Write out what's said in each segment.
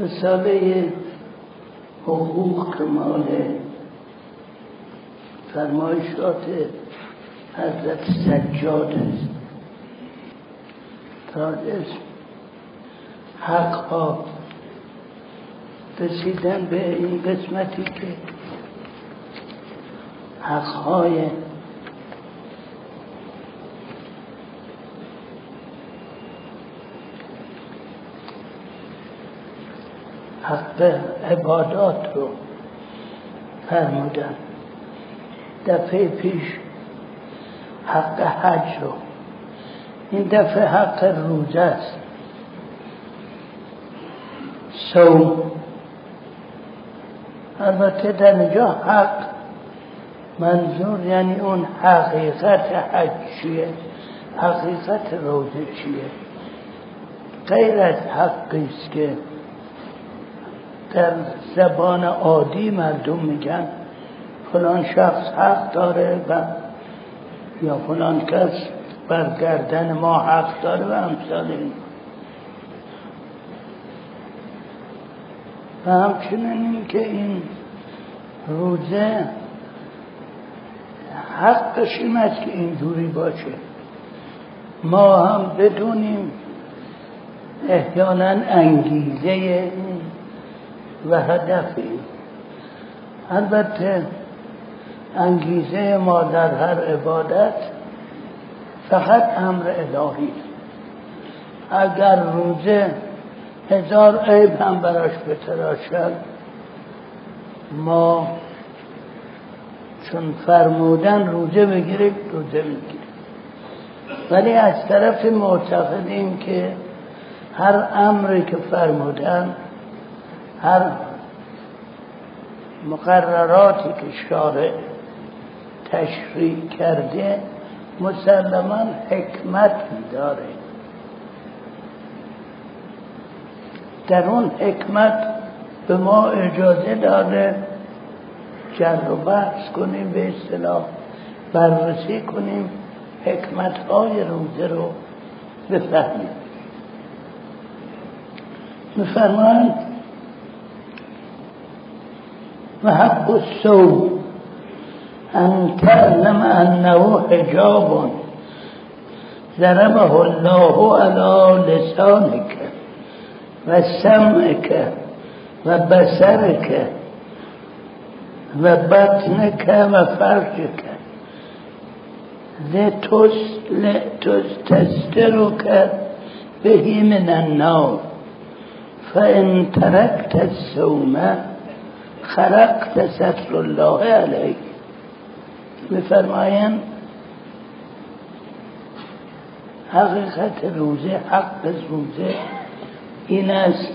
رساله حقوق مال فرمایشات حضرت سجاد است. تا اسم حق ها رسیدن به این قسمتی که حق حق عبادات رو فرمودن. دفعه پیش حق حج رو. این دفعه حق روزه است. سوم البته در اینجا حق منظور یعنی اون حقیقت حج چیه؟ حقیقت روزه چیه؟ غیر از حقی است که در زبان عادی مردم میگن فلان شخص حق داره و یا فلان کس برگردن ما حق داره و امثال این. و همچنین این که این روزه حقش این است که اینجوری باشه. ما هم بدونیم احیانا انگیزه این و هدف این البته انگیزه ما در هر عبادت فقط امر الهی. اگر روزه هزار عیب هم براش بتراشد ما چون فرمودن روزه بگیریم روزه می‌گیریم. ولی از طرف معتقدیم که هر امری که فرمودن هر مقرراتی که شارع تشریع کرده مسلما حکمت داره در اون حکمت به ما اجازه داده جر و بحث کنیم به اصطلاح بررسی کنیم حکمت های روزه رو بفهمیم. میفرمایند فحق الثوب أن تعلم أنه حجاب. ذربه الله على لسانك وسمعك وبصرك وبطنك وفرجك. لتسترك به من النار. فإن تركت الصوم خرقت ستر الله علیک بفرمایند حقیقت روزه حق روزه این است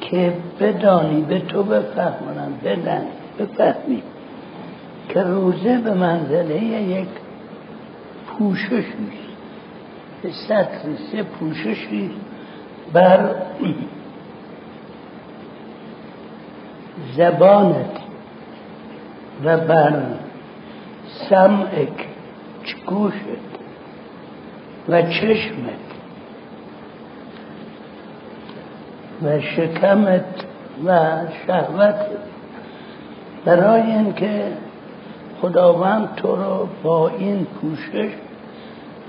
که بدانی به تو بفهمانم بدن بفهمی که روزه به منزله یک پوششی به سطر سه پوششی بر زبانت و بر سمعک گوشت و چشمت و شکمت و شهوت برای اینکه خداوند تو رو با این پوشش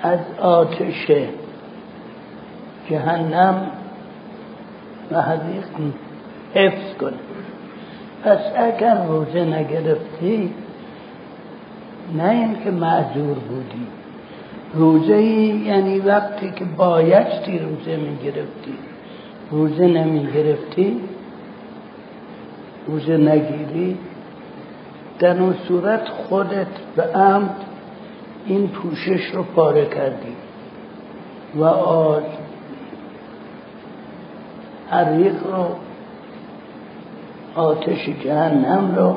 از آتش جهنم و حدیق حفظ کنه. پس اگر روزه نگرفتی نه اینکه معذور بودی. روزه یعنی وقتی که بایستی روزه می‌گرفتی. روزه نمی گرفتی روزه نگیری. در اون صورت خودت به عمد این پوشش رو پاره کردی. و آج حریق رو آتش جهنم رو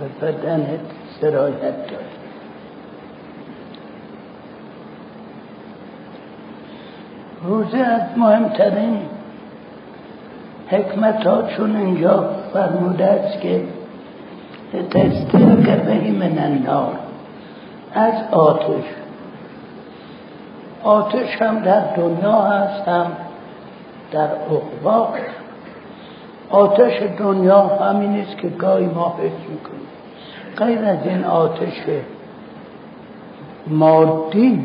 به بدنت سرایت داد. روزه از مهمترین حکمت ها چون اینجا فرموده است که تستر بهی من النار. از آتش. آتش هم در دنیا هست هم در عقبا آتش دنیا همین است که گاهی ما حس می‌کنیم. غیر از این آتش مادی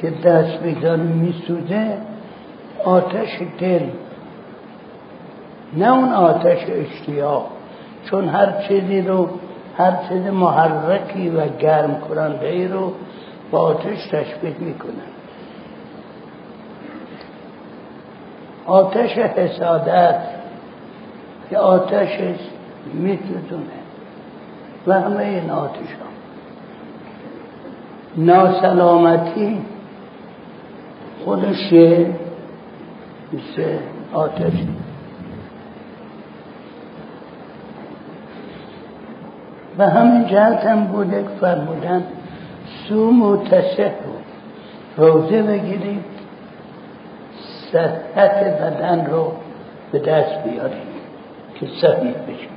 که دست میداره میسوزه آتش دل. نه اون آتش اشتیاق. چون هر چیزی رو هر چیز محرکی و گرم کننده ای رو با آتش تشبیه می‌کنن. آتش حسادت که آتش می‌تونه و همه این آتش ها. ناسلامتی خودش مثل آتش. و همین جهت هم بوده فرمودن سوم و تصح روزه بگیرید صحت بدن رو به دست بیارید که صحیح بشه.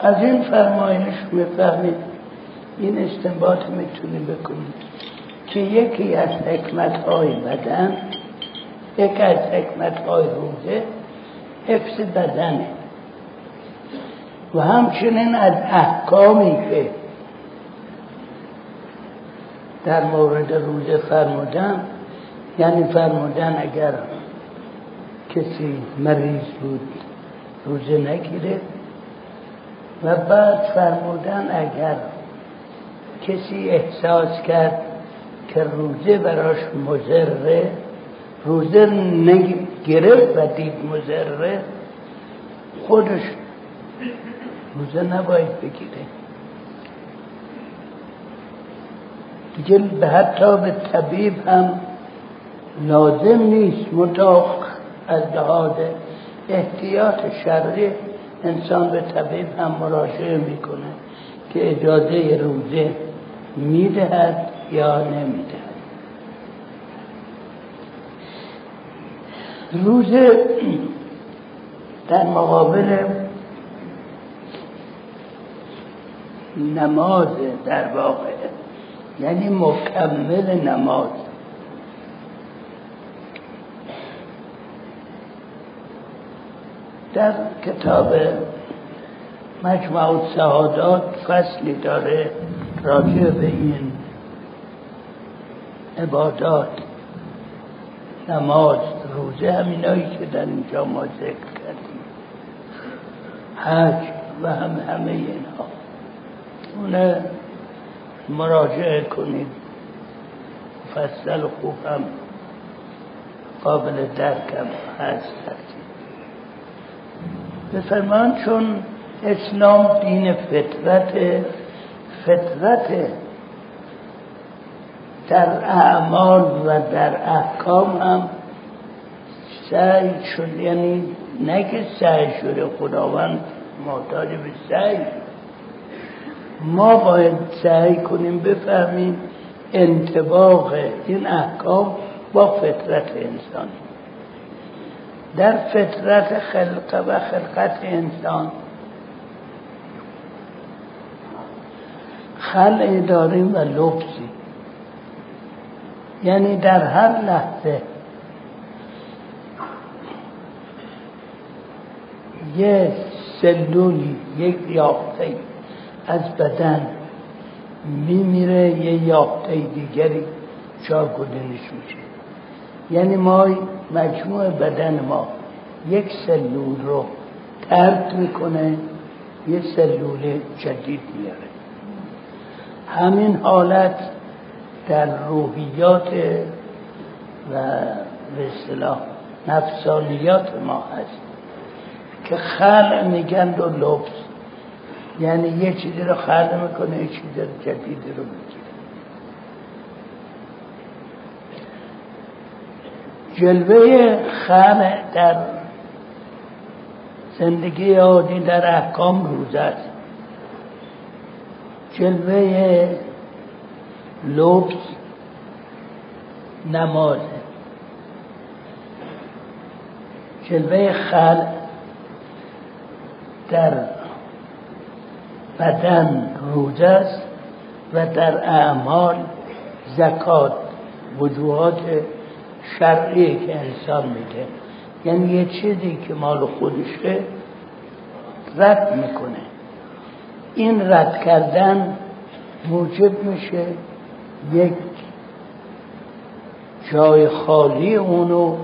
از این فرمایش می‌فهمید این استنباط می‌تونیم بکنید که یکی از حکمت های بدن یکی از حکمت های روزه حفظ بدنه. و همچنین از احکامی که در مورد روزه فرمودن یعنی فرمودن اگر کسی مریض بود روزه نگیره. و بعد فرمودن اگر کسی احساس کرد که روزه براش مزره روزه نگرفت و دید مزره خودش روزه نباید بگیره. دیگه حتی به طبیب هم لازم نیست متاق از لحاظ احتیاط شرعی انسان به طبیب هم مراجعه می‌کنه که اجازه روزه می‌دهد یا نمی‌دهد. روزه در مقابل نماز در واقع یعنی مکمل نماز. در کتاب مجموع سعادات فصلی داره راجع به این عبادات نماز روزه همینایی که در اینجا ما ذکر کردیم حج و هم همه اینها. اونه مراجعه کنید. فصل خوب هم قابل درکم هست. بفرمان چون اسلام دین فطرت فطرت در اعمال و در احکام هم سعی شد یعنی نه که سعی شده خداوند محتاج به سعی. ما باید سعی کنیم بفهمیم انتباق این احکام با فطرت انسان. در فطرت خلق و خلقت انسان. خلع داریم و لبسی. یعنی در هر لحظه یه سلولی یک یافته از بدن میمیره یه یافته دیگری جاگزینش میشه. یعنی ما مجموع بدن ما یک سلول رو ترک می‌کنه یه سلول جدید میاره. همین حالت در روحیات و به اصطلاح نفسانیات ما هست که خلع میگن و لبس. یعنی یه چیزی رو خلع می‌کنه یه چیز جدیدی رو می‌گیره جلوه خلع در زندگی عادی در احکام روزه است. جلوه لبس نماز. جلوه خل در بدن روزه است و در اعمال زکات وجوهات شرعی که انسان میده یعنی یه چیزی که مال خودشه رد می‌کنه. این رد کردن موجب میشه یک جای خالی اونو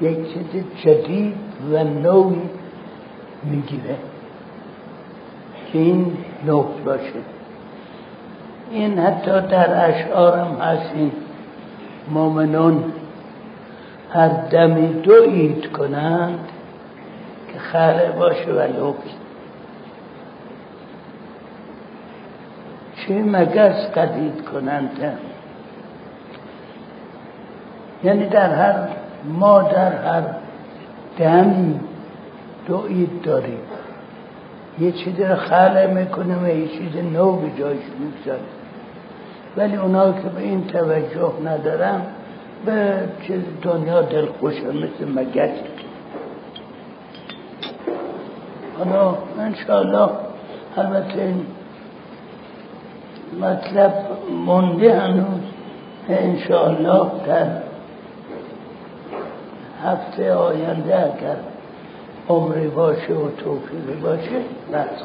یک چیز جدید و نوی می‌گیره که این نوع باشه. این حتی در اشعارم هست این هر دمی دو اید کنند که خره باشه و لوک چه مگس قدید کنند؟ یعنی در هر ما در هر دمی دو اید داریم. یه چیزی رو خلع می‌کنه و یه چیز نو به جایش می‌گذاره. ولی اونا که به این توجه ندارن به چیز دنیا دلخوشه مثل مگس. حالا انشاءالله البته این مطلب مونده هنوز. انشاءالله در هفته آینده اگر عمری باشه و توفیقی باشه بحث